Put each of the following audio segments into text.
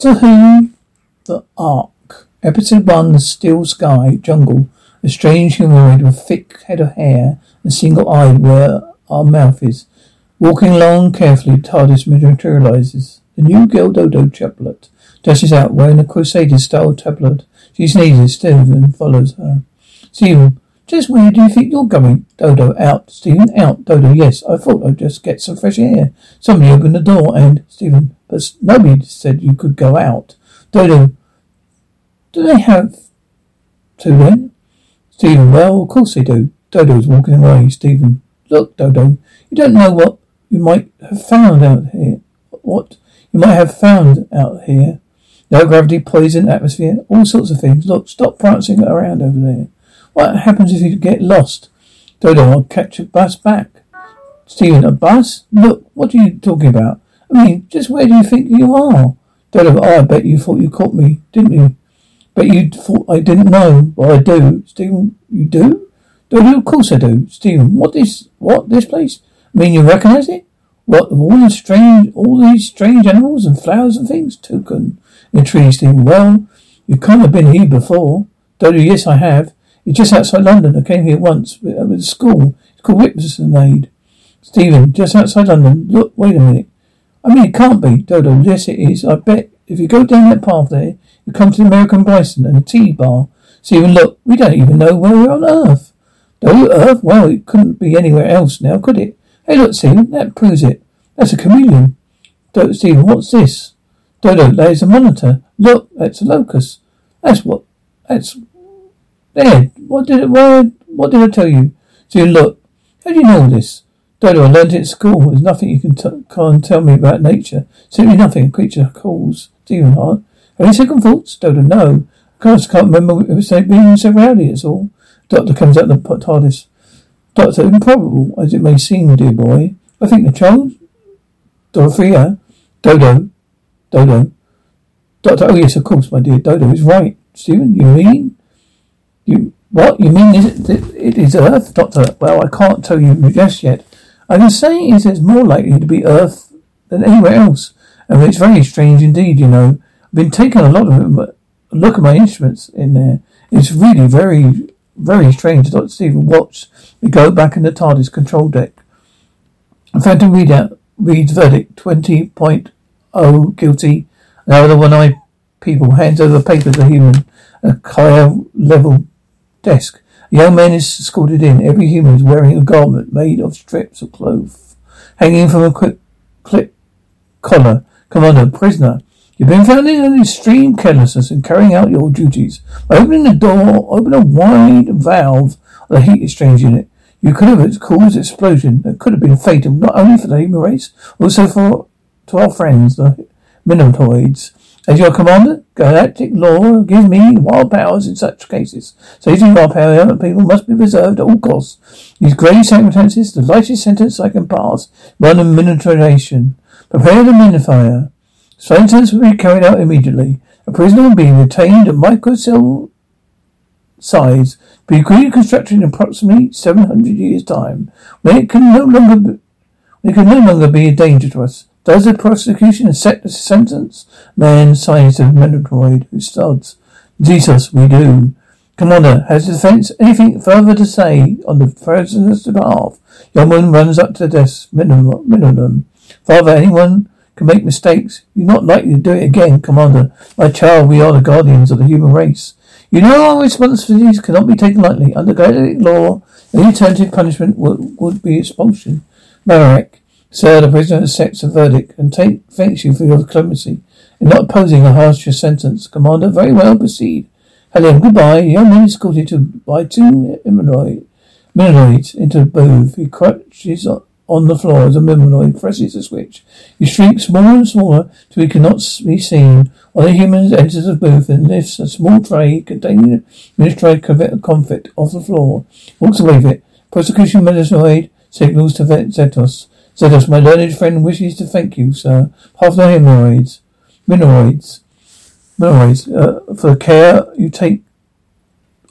Doctor Who, The Ark, Episode 1, The Steel Sky, Jungle. A strange humanoid with thick head of hair and single eye where our mouth is. Walking along carefully, TARDIS materializes. The new girl Dodo Chaplet dashes out wearing a Crusader-style tablet. She sneezes, Stephen follows her. Stephen, just where do you think you're going? Dodo, out. Stephen, out. Dodo, yes. I thought I'd just get some fresh air. Somebody opened the door and, Stephen, but nobody said you could go out. Dodo, do they have to then? Stephen, well, of course they do. Dodo's walking away. Stephen, look, Dodo, you don't know what you might have found out here. What you might have found out here. No gravity, poison, atmosphere, all sorts of things. Look, stop prancing around over there. What happens if you get lost? Dodo, I'll catch a bus back. Stephen, a bus? Look, what are you talking about? I mean, just where do you think you are? Dodo, oh, I bet you thought you caught me, didn't you? Bet you thought I didn't know. Well, I do. Stephen, you do? Dodo, of course I do. Stephen, what is, what, this place? I mean, you recognize it? What, all the strange, all these strange animals and flowers and things? Toucan in the trees, Stephen. Well, you can't have been here before. Dodo, yes, I have. It's just outside London. I came here once with, uh, with school. It's called Whipsnade. Stephen, just outside London. Look, wait a minute. I mean, it can't be. Dodo, yes, it is. I bet if you go down that path there, you come to the American Bison and a tea bar. See, even look, we don't even know where we're on Earth. Dodo, Earth? Well, it couldn't be anywhere else now, could it? Hey, look, Stephen, that proves it. That's a chameleon. Dodo, Stephen, what's this? Dodo, there's a monitor. Look, that's a locust. That's what, that's there, what did it, what, what did I tell you? You look, how do you know all this? Dodo, I learned it at school. There's nothing you can t- can't tell me about nature. Simply nothing. A creature calls. Stephen Hart. Any second thoughts? Dodo, no. I can't remember it was being so rowdy, that's all. Doctor comes out the TARDIS. Doctor, improbable as it may seem, dear boy. I think the child, Dorothea, Dodo, Dodo. Doctor, oh yes, of course, my dear. Dodo is right. Stephen, you mean? You what? You mean it, it is Earth, Doctor? Well, I can't tell you just yet. I can say it is more likely to be Earth than anywhere else. And it's very strange indeed, you know. I've been taking a lot of them, but look at my instruments in there. It's really very, very strange. Dr. Stephen watch me go back in the TARDIS control deck. Phantom readout reads verdict 20.0 guilty. Now the one eye people hands over paper to human, a higher level desk. Young man is escorted in. Every human is wearing a garment made of strips of cloth, hanging from a quick clip collar. Commander, prisoner, you've been found in an extreme carelessness in carrying out your duties. By opening the door, open a wide valve of the heat exchange unit. You could have caused explosion that could have been fatal not only for the human race, also for to our friends, the Minatoids. As your commander, galactic law gives me wild powers in such cases. Our power of other people must be preserved at all costs. These grave circumstances, the lightest sentence I can pass, one of miniaturization. Prepare the minifier. Sentence will be carried out immediately. A prisoner will be retained at microcell size, be reconstructed in approximately 700 years' time, when it can no longer be, when it can no longer be a danger to us. Does the prosecution accept the sentence? Man signs the Mendroid who studs. Jesus, we do. Commander, has the defense anything further to say on the president's behalf? Young woman runs up to the desk. Minimum. Father, anyone can make mistakes. You're not likely to do it again, Commander. My child, we are the guardians of the human race. You know our responsibilities cannot be taken lightly. Under galactic law, any alternative punishment would, would be expulsion. Marek, Sir, the prisoner accepts the verdict and take, thanks you for your clemency in not opposing a harsher sentence. Commander, very well, proceed. Helen, goodbye. Young man is escorted to by two Monoids into the booth. He crouches on the floor as a Monoid presses a switch. He shrinks smaller and smaller till he cannot be seen. Of the humans enters the booth and lifts a small tray containing a administrative conflict off the floor. Walks away with it. Prosecution Monoid signals to Zentos. Zentos, my learned friend wishes to thank you, sir, half the hemorrhoids, mineroids, mineroids, uh, for the care you take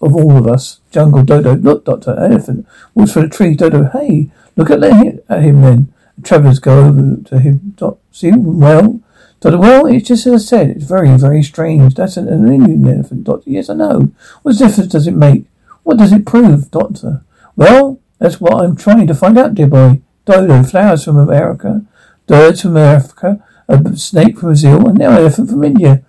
of all of us. Jungle Dodo, look, Doctor, elephant, walks for the tree. Dodo, hey, look at, him, at him then. The travellers go over to him. Doc, see, well, Doctor, well, it's just as I said, it's very, very strange. That's an, an Indian elephant, Doctor. Yes, I know. What difference does it make? What does it prove, Doctor? Well, that's what I'm trying to find out, dear boy. Dodo, flowers from America, birds from Africa, a snake from Brazil, and now an elephant from India.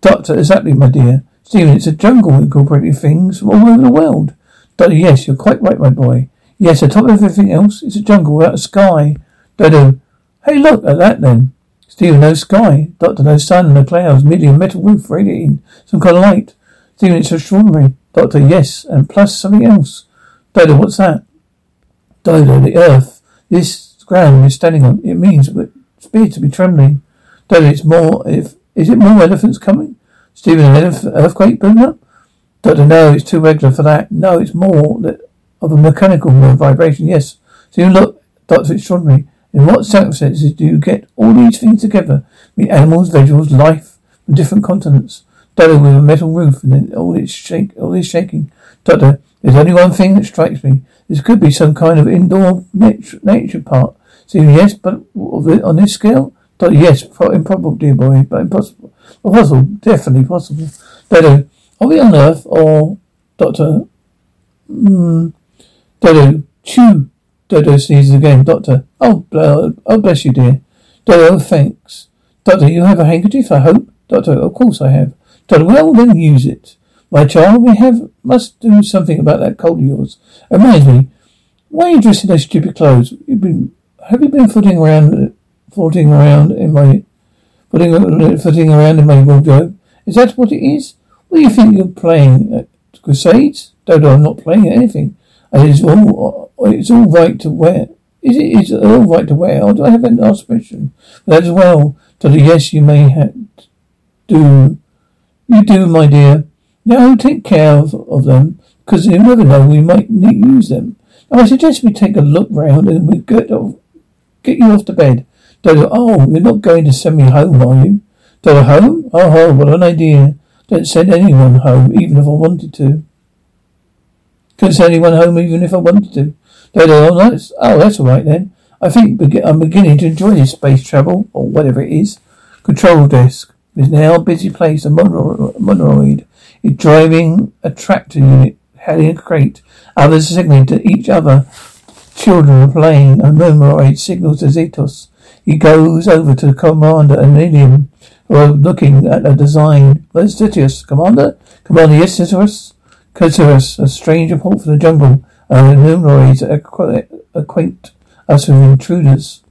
Doctor, exactly, my dear. Stephen, it's a jungle incorporating things from all over the world. Doctor, yes, you're quite right, my boy. Yes, on top of everything else, it's a jungle without a sky. Dodo, hey, look at that then. Stephen, no sky. Doctor, no sun, and no clouds, merely a metal roof radiating some kind of light. Stephen, it's extraordinary. Doctor, yes, and plus something else. Dodo, what's that? Dodo, the earth. This ground we're standing on, it means it appears to be trembling. Dodo, it's more, if, is it more elephants coming? Stephen, an earthquake building up? Doctor, no, it's too regular for that. No, it's more that of a mechanical vibration, yes. So you look, Doctor, extraordinary. In what circumstances do you get all these things together? mean animals, vegetables, life from different continents. Doctor, with a metal roof and all this shake, all this shaking. Doctor, there's only one thing that strikes me. This could be some kind of indoor nature, nature part. So yes, but on this scale, yes, improbable, dear boy, but impossible. Possible, definitely possible. Doctor, are we on Earth or Doctor? Hmm. Dodo, chew. Dodo sneezes again. Doctor. Oh, oh, bless you, dear. Dodo, thanks. Doctor, you have a handkerchief, I hope? Doctor, of course I have. Dodo, well, then use it. My child, we have must do something about that cold of yours. Oh, it reminds me, why are you dressed in those stupid clothes? You've been, have you been footing around, footing around in my, footing, footing around in my wardrobe? Is that what it is? What do you think you're playing at Crusades? Dodo, I'm not playing at anything. And it's all, it's all right to wear. Is it, is it all right to wear? Or do I have an aspiration for that as well? Dodo, yes, you may have, do. You do, my dear. Now take care of, of them, because you never know, we might need, use them. Now I suggest we take a look round and we get, get you off to bed. Dodo, oh, you're not going to send me home, are you? Dodo, home? Oh, oh, what an idea. Don't send anyone home, even if I wanted to. Couldn't send anyone home even if I wanted to. Oh, that's, oh, that's all right then. I think I'm beginning to enjoy this space travel, or whatever it is. Control desk is now a busy place. A monoid is driving a tractor unit, heading a crate. Others signaling to each other. Children are playing. A monoid signals to Zentos. He goes over to the commander and Ilium, who are looking at a design. Where's Zentos? Commander? Commander, yes, Zentos? Curtis, a strange report from the jungle, and humanoids acquaint us with intruders.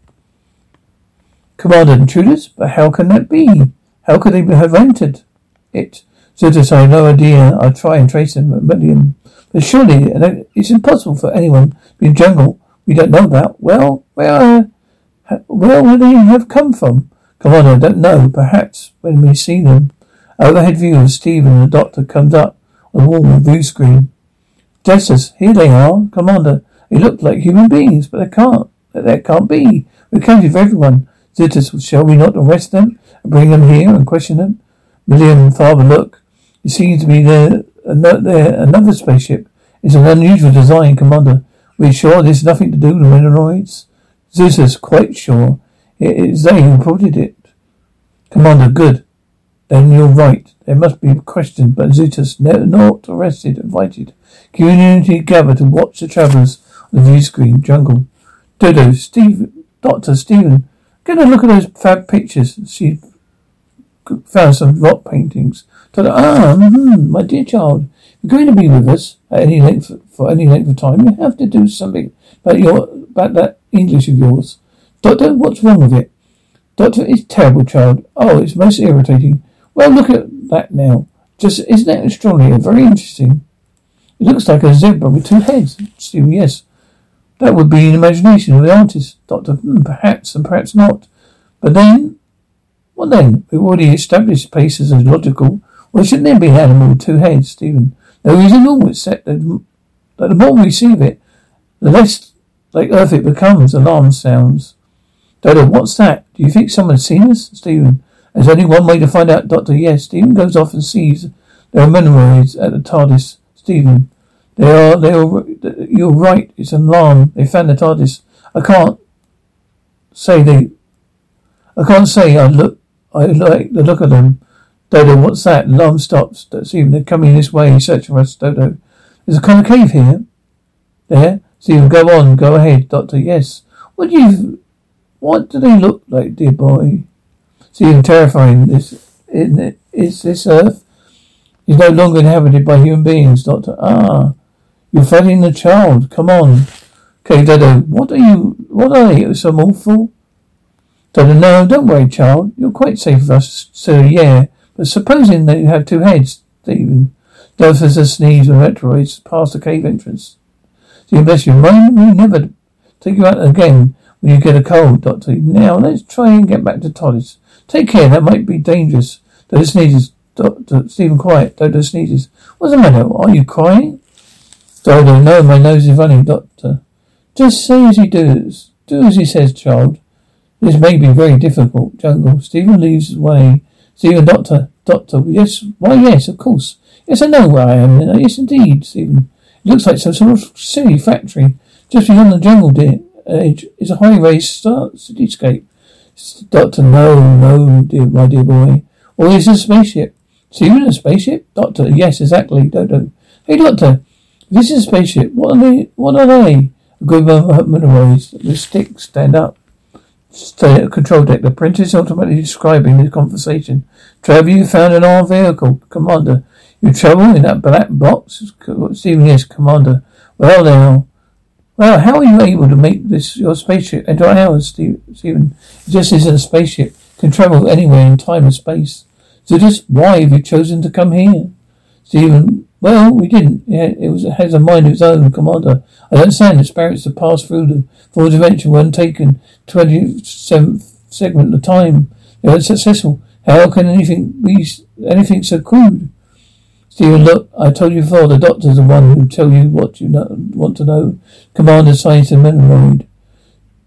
Commander, intruders? But how can that be? How could they have entered it? Zentos, I have no idea. I'll try and trace them, Mellium. But surely it's impossible for anyone to be in jungle we don't know about. Well, where, where would they have come from? Commander, I don't know. Perhaps when we see them. Overhead view of Stephen and the doctor comes up a wall view screen. Justice, here they are, Commander. They look like human beings, but they can't. That can't be. We counted for everyone. Zentos, shall we not arrest them and bring them here and question them? Mellium, and father, look. It seems to be there, there another spaceship. It's an unusual design, Commander. We're sure this has nothing to do with mineraloids? Zeus is quite sure. It is they who reported it. Commander, good. Then you're right. There must be questioned, but Zentos not arrested, invited. Community gathered to watch the travellers on the view screen. Jungle. Dodo, Steve, Doctor Stephen, get a look at those fab pictures. She found some rock paintings. Dodo, ah, mm, my dear child, you're going to be with us at any length for any length of time. You have to do something about your about that English of yours. Doctor, what's wrong with it? Doctor, it's terrible, child. Oh, it's most irritating. Well, look at that now. Just isn't that extraordinary? Very interesting. It looks like a zebra with two heads. Stephen, yes. That would be an imagination of the artist, Doctor. Hmm, perhaps and perhaps not. But then, what then? We've already established space as logical. Well, shouldn't there be an animal with two heads, Stephen? No reason at all, except that, the more we see of it, the less like Earth it becomes. Alarm sounds. Dodo, what's that? Do you think someone's seen us, Stephen? There's only one way to find out, Doctor. Yes, Stephen goes off and sees there are at the TARDIS. Stephen, they are, they are, you're right. It's an alarm. They found the TARDIS. I can't say they, I can't say I look, I like the look of them. Dodo, what's that? Alarm stops. Stephen, they're coming this way, searching for us, Dodo. There's a kind of cave here. There? Stephen, go on, go ahead, Doctor. Yes. What do you, what do they look like, dear boy? Stephen, terrifying. This? Is this Earth? Is no longer inhabited by human beings, Doctor. Ah, you're fighting the child. Come on. Okay, Dodo, what are you, what are they? Some awful? Dodo, no, don't worry, child. You're quite safe with us, so yeah. But supposing that you have two heads, Stephen. Dolphins and sneeze and retroids past the cave entrance. Bless you. Remind me never take you out again when you get a cold, Doctor. Now, let's try and get back to Todd's. Take care, that might be dangerous. Dodo sneezes. Doctor, Stephen, quiet. Dodo sneezes. What's the matter? Are you crying? Dodo, no, my nose is running, Doctor. Just say as he does. Do as he says, child. This may be very difficult. Jungle. Stephen leaves his way. Stephen, Doctor, Doctor. Yes, why, yes, of course. Yes, I know where I am. Uh, yes, indeed, Stephen. It looks like some sort of silly factory. Just beyond the jungle uh, edge is a high-raised cityscape. Doctor, no, no, dear, my dear boy. Or is a spaceship? Stephen, a spaceship? Doctor, yes, exactly. Dodo. Hey, Doctor, this is a spaceship. What are they? What are they? A group of minerals with sticks stand up. Stay at control deck. The printer is automatically describing the conversation. Trevor, you found an armed vehicle. Commander, you travel in that black box? Stephen, yes, Commander. Well now. Well, how are you able to make this your spaceship enter ours, Stephen? It just isn't a spaceship. It can travel anywhere in time and space. So just why have you chosen to come here? Stephen, well, we didn't. Yeah, it was it has a mind of its own, Commander. I don't understand. The spirits that pass through the full dimension weren't taken twenty seventh segment of time. They were successful. How can anything be anything so crude? Stephen, look, I told you before, the doctor's the one who tell you what you know, want to know. Commander Science and Memoid.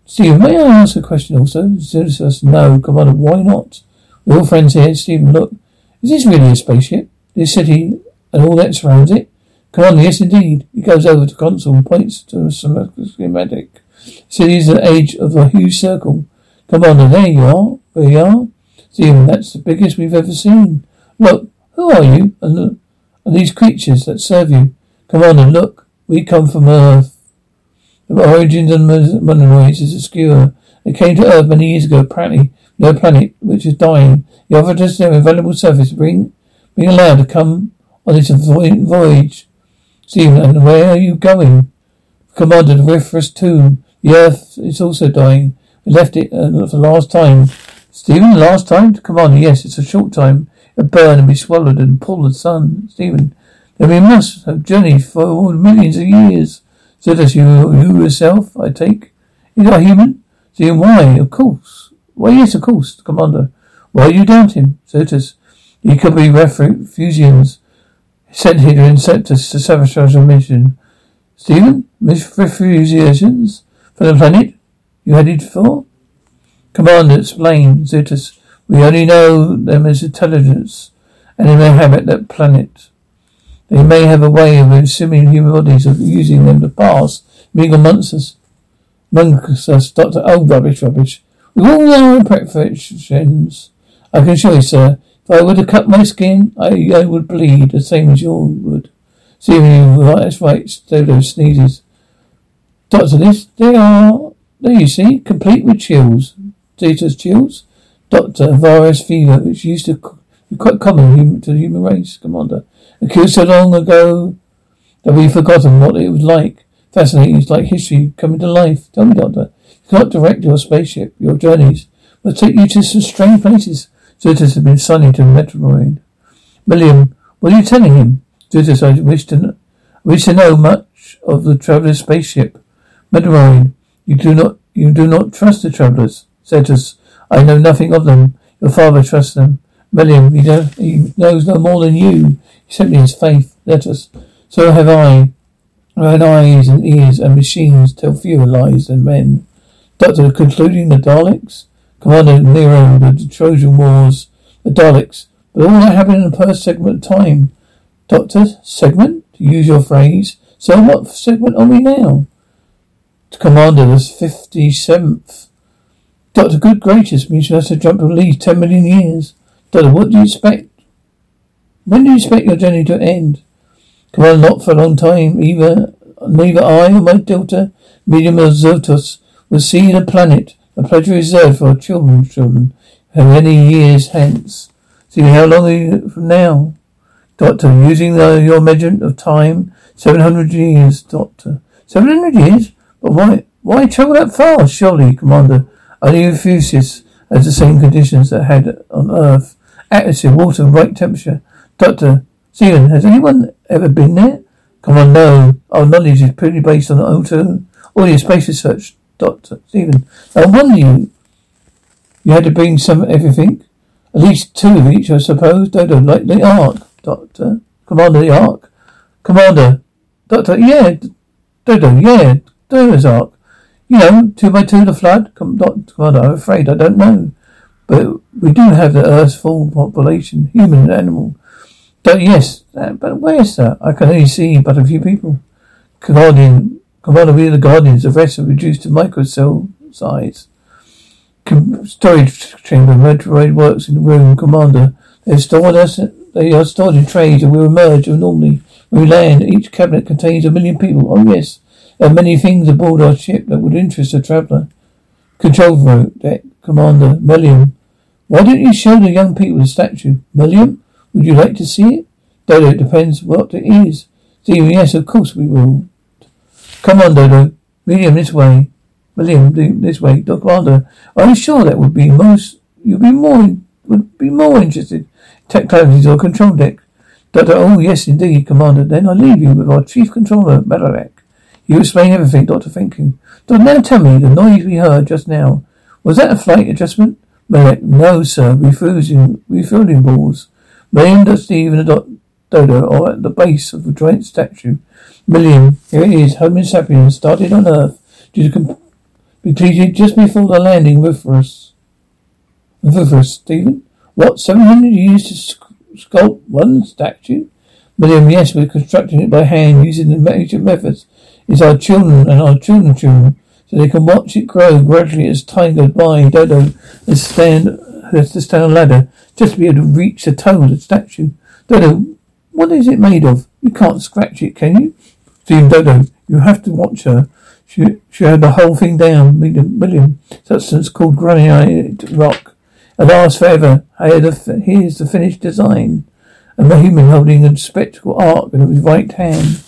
Stephen, may I ask a question also? Says, no, Commander, why not? We're all friends here. Stephen, look, is this really a spaceship? This city and all that surrounds it? Come on, yes indeed. He goes over to console and points to a schematic. Cities the age of a huge circle. Come on, and there you are. There you are. Stephen, that's the biggest we've ever seen. Look, who are you? And, and these creatures that serve you. Come on and look. We come from Earth. The origins of monoids is obscure. They came to Earth many years ago, apparently no planet which is dying. They offered us their invaluable service, being, being allowed to come on this voyage. Stephen, and where are you going? Commander, the Rifrus tomb. The Earth is also dying. We left it uh, for the last time. Stephen, last time? Commander, yes, it's a short time. It'll burn and be swallowed and pull the sun. Stephen, then we must have journeyed for millions of years. So does you, you yourself, I take. Is a human? Stephen, why? Of course. Why, yes, of course, Commander. Why you doubt him? Certus, he could be refugees sent here to intercept us to sabotage our mission. Stephen, refugees from the planet you headed for? Commander, explain, Zentos. We only know them as intelligence, and they may inhabit that planet. They may have a way of assuming human bodies, of using them to pass, being monsters. Amongst us, Doctor. Oh, rubbish, rubbish. We all our imperfections. I can assure you, sir, if I were to cut my skin, I, I would bleed the same as you would. See Seeing you, that's right, Dodo sneezes. Doctor, this, they are, there you see, complete with chills. Data's chills? Doctor, virus fever, which used to be quite common to the human race, Commander. Occurred so long ago that we've forgotten what it was like. Fascinating, it's like history coming to life. Tell me, Doctor, you cannot direct your spaceship, your journeys, but take you to some strange places. Zentos had been sunny to Metroid. Mellium, what are you telling him? Zentos, I wish to know, wish to know much of the traveler's spaceship. Metroid, you do not, you do not trust the travelers. Zentos, I know nothing of them. Your father trusts them. Mellium, he, he knows no more than you. He simply has faith. Zentos, so have I. I have eyes and ears, and machines tell fewer lies than men. Doctor, concluding the Daleks? Commander Nero, the Trojan Wars, the Daleks. But all that happened in the first segment of time. Doctor, segment? To use your phrase. So what segment are we now? Commander, the 57th. Doctor, good gracious, me should have to jump at least ten million years. Doctor, what do you expect? When do you expect your journey to end? On, not for a long time. Either neither I or my daughter, medium of will see the planet, a pleasure reserved for children, children, many years hence. See how long are you from now? Doctor, using the, your measurement of time, seven hundred years, Doctor. Seven hundred years? But why why travel that far? Surely, Commander, only Euphesius has the same conditions that had on Earth. Atmosphere, water, and right temperature. Doctor, Stephen, has anyone ever been there? Come on, no. Our knowledge is purely based on the auto, audio space research. Doctor, Stephen, no wonder you, you had to bring some everything. At least two of each, I suppose. Dodo, like the Ark, Doctor. Commander, the Ark. Commander. Doctor, yeah. Dodo, yeah. Dodo's Ark. You know, two by two the flood? Commander, I'm afraid I don't know. But we do have the Earth's full population, human and animal. But yes, uh, but where's that? I can only see but a few people. Commander, are the Guardians. The rest are reduced to microcell size. Storage chamber. Metroid works in the room. Commander, they've stored us. They are stored in trays and will emerge normally when we land. Each cabinet contains a million people. Oh yes. There are many things aboard our ship that would interest a traveller. Control room, deck, Commander, Mellium. Why don't you show the young people the statue? Mellium? Would you like to see it? Dodo, it depends what it is. Stephen, yes, of course we will. Come on, Dodo. Mellium, this way. Mellium, this way. Commander, are you sure that would be most, you'd be more, would be more interested? Technologies or control deck? Doctor, oh yes, indeed, Commander. Then I leave you with our Chief Controller, Malak. You explain everything, Doctor. Thank you. Doctor, now tell me, the noise we heard just now, was that a flight adjustment? Malak, no, sir. Refueling, refueling balls. Mellium, Steve, and the Dodo are at the base of the giant statue. Mellium, here it is. Homo sapiens started on Earth due to completed just before the landing with us. Stephen. What, 700 years to sculpt one statue? Mellium, yes, we're constructing it by hand using the major methods is our children and our children's children, so they can watch it grow gradually as time goes by. Dodo has stand has to stand on a ladder just to be able to reach the toe of the statue. Dodo, what is it made of? You can't scratch it, can you? Team Dodo, you have to watch her. She she had the whole thing down, million, million substance called granite rock. It lasts forever. Here's the finished design. A human holding a spectacle arc in his right hand.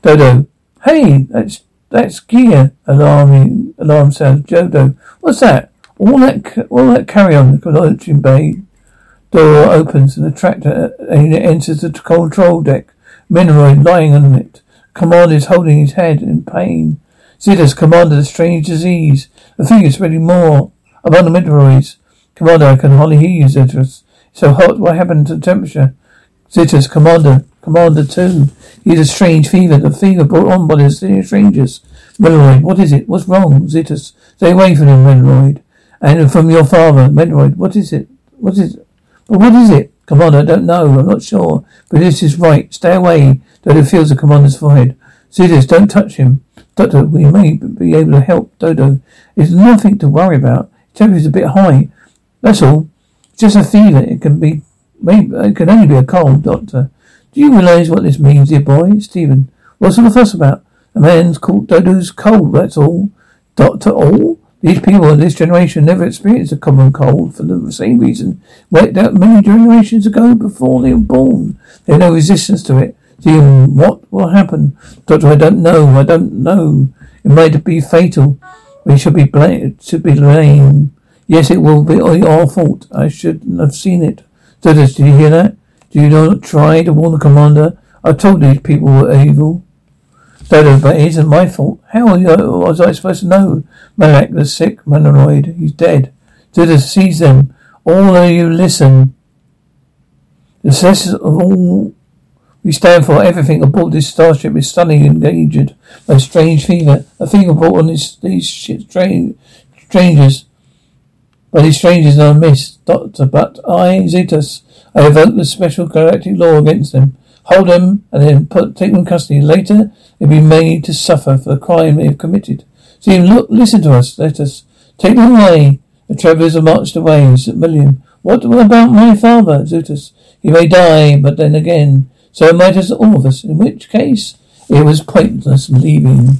Dodo, Hey, that's that's gear. Alarming alarm sound. Jodo, what's that? All that all that carry on the launching bay. Door opens and the tractor enters the control deck. Monoid lying on it. Commander is holding his head in pain. Zentos, Commander, the strange disease. The thing is spreading more among the Monoids. Commander, I can hardly hear you, Zentos. so hot. What happened to the temperature? Zentos, Commander, Commander too. He has a strange fever. The fever brought on by the strangers. Metroid, what is it? What's wrong? Zentos, stay away from him, Metroid. And from your father, Metroid, what is it? What is it? But what is it? Commander, I don't know. I'm not sure. But this is right. Stay away. Dodo feels the commander's forehead. Zentos, don't touch him. Doctor, we may be able to help Dodo. It's nothing to worry about. Temperature is a bit high. That's all. Just a fever. It can be, maybe, it can only be a cold, Doctor. Do you realise what this means, dear boy? Stephen, what's all the fuss about? A man's called Dodo's cold, that's all. Doctor, all? These people of this generation never experienced a common cold for the same reason. Wiped out many generations ago before they were born. They have no resistance to it. Stephen, what will happen? Doctor, I don't know. I don't know. It might be fatal. We should be blamed. Should be blamed. Yes, it will be our fault. I shouldn't have seen it. Doctor, did you hear that? Do you not try to warn the commander? I told these people were evil. Dodo, but it isn't my fault. How was I supposed to know? Malak, the sick Monoid, he's dead. Dodo sees them. All of you listen. The success of all we stand for, everything aboard this starship is stunning and endangered by a strange fever. A fever brought on this, these strange, strangers. By these strangers are missed, Doctor, but I, Zentos, I evoke the special galactic law against them hold them, and then put, take them in custody. Later, they'll be made to suffer for the crime they have committed. So you look, listen to us. Let us take them away. The travellers have marched away. Said Mellium, what about my father? Zentos, he may die, but then again, so might as all of us. In which case, it was pointless leaving.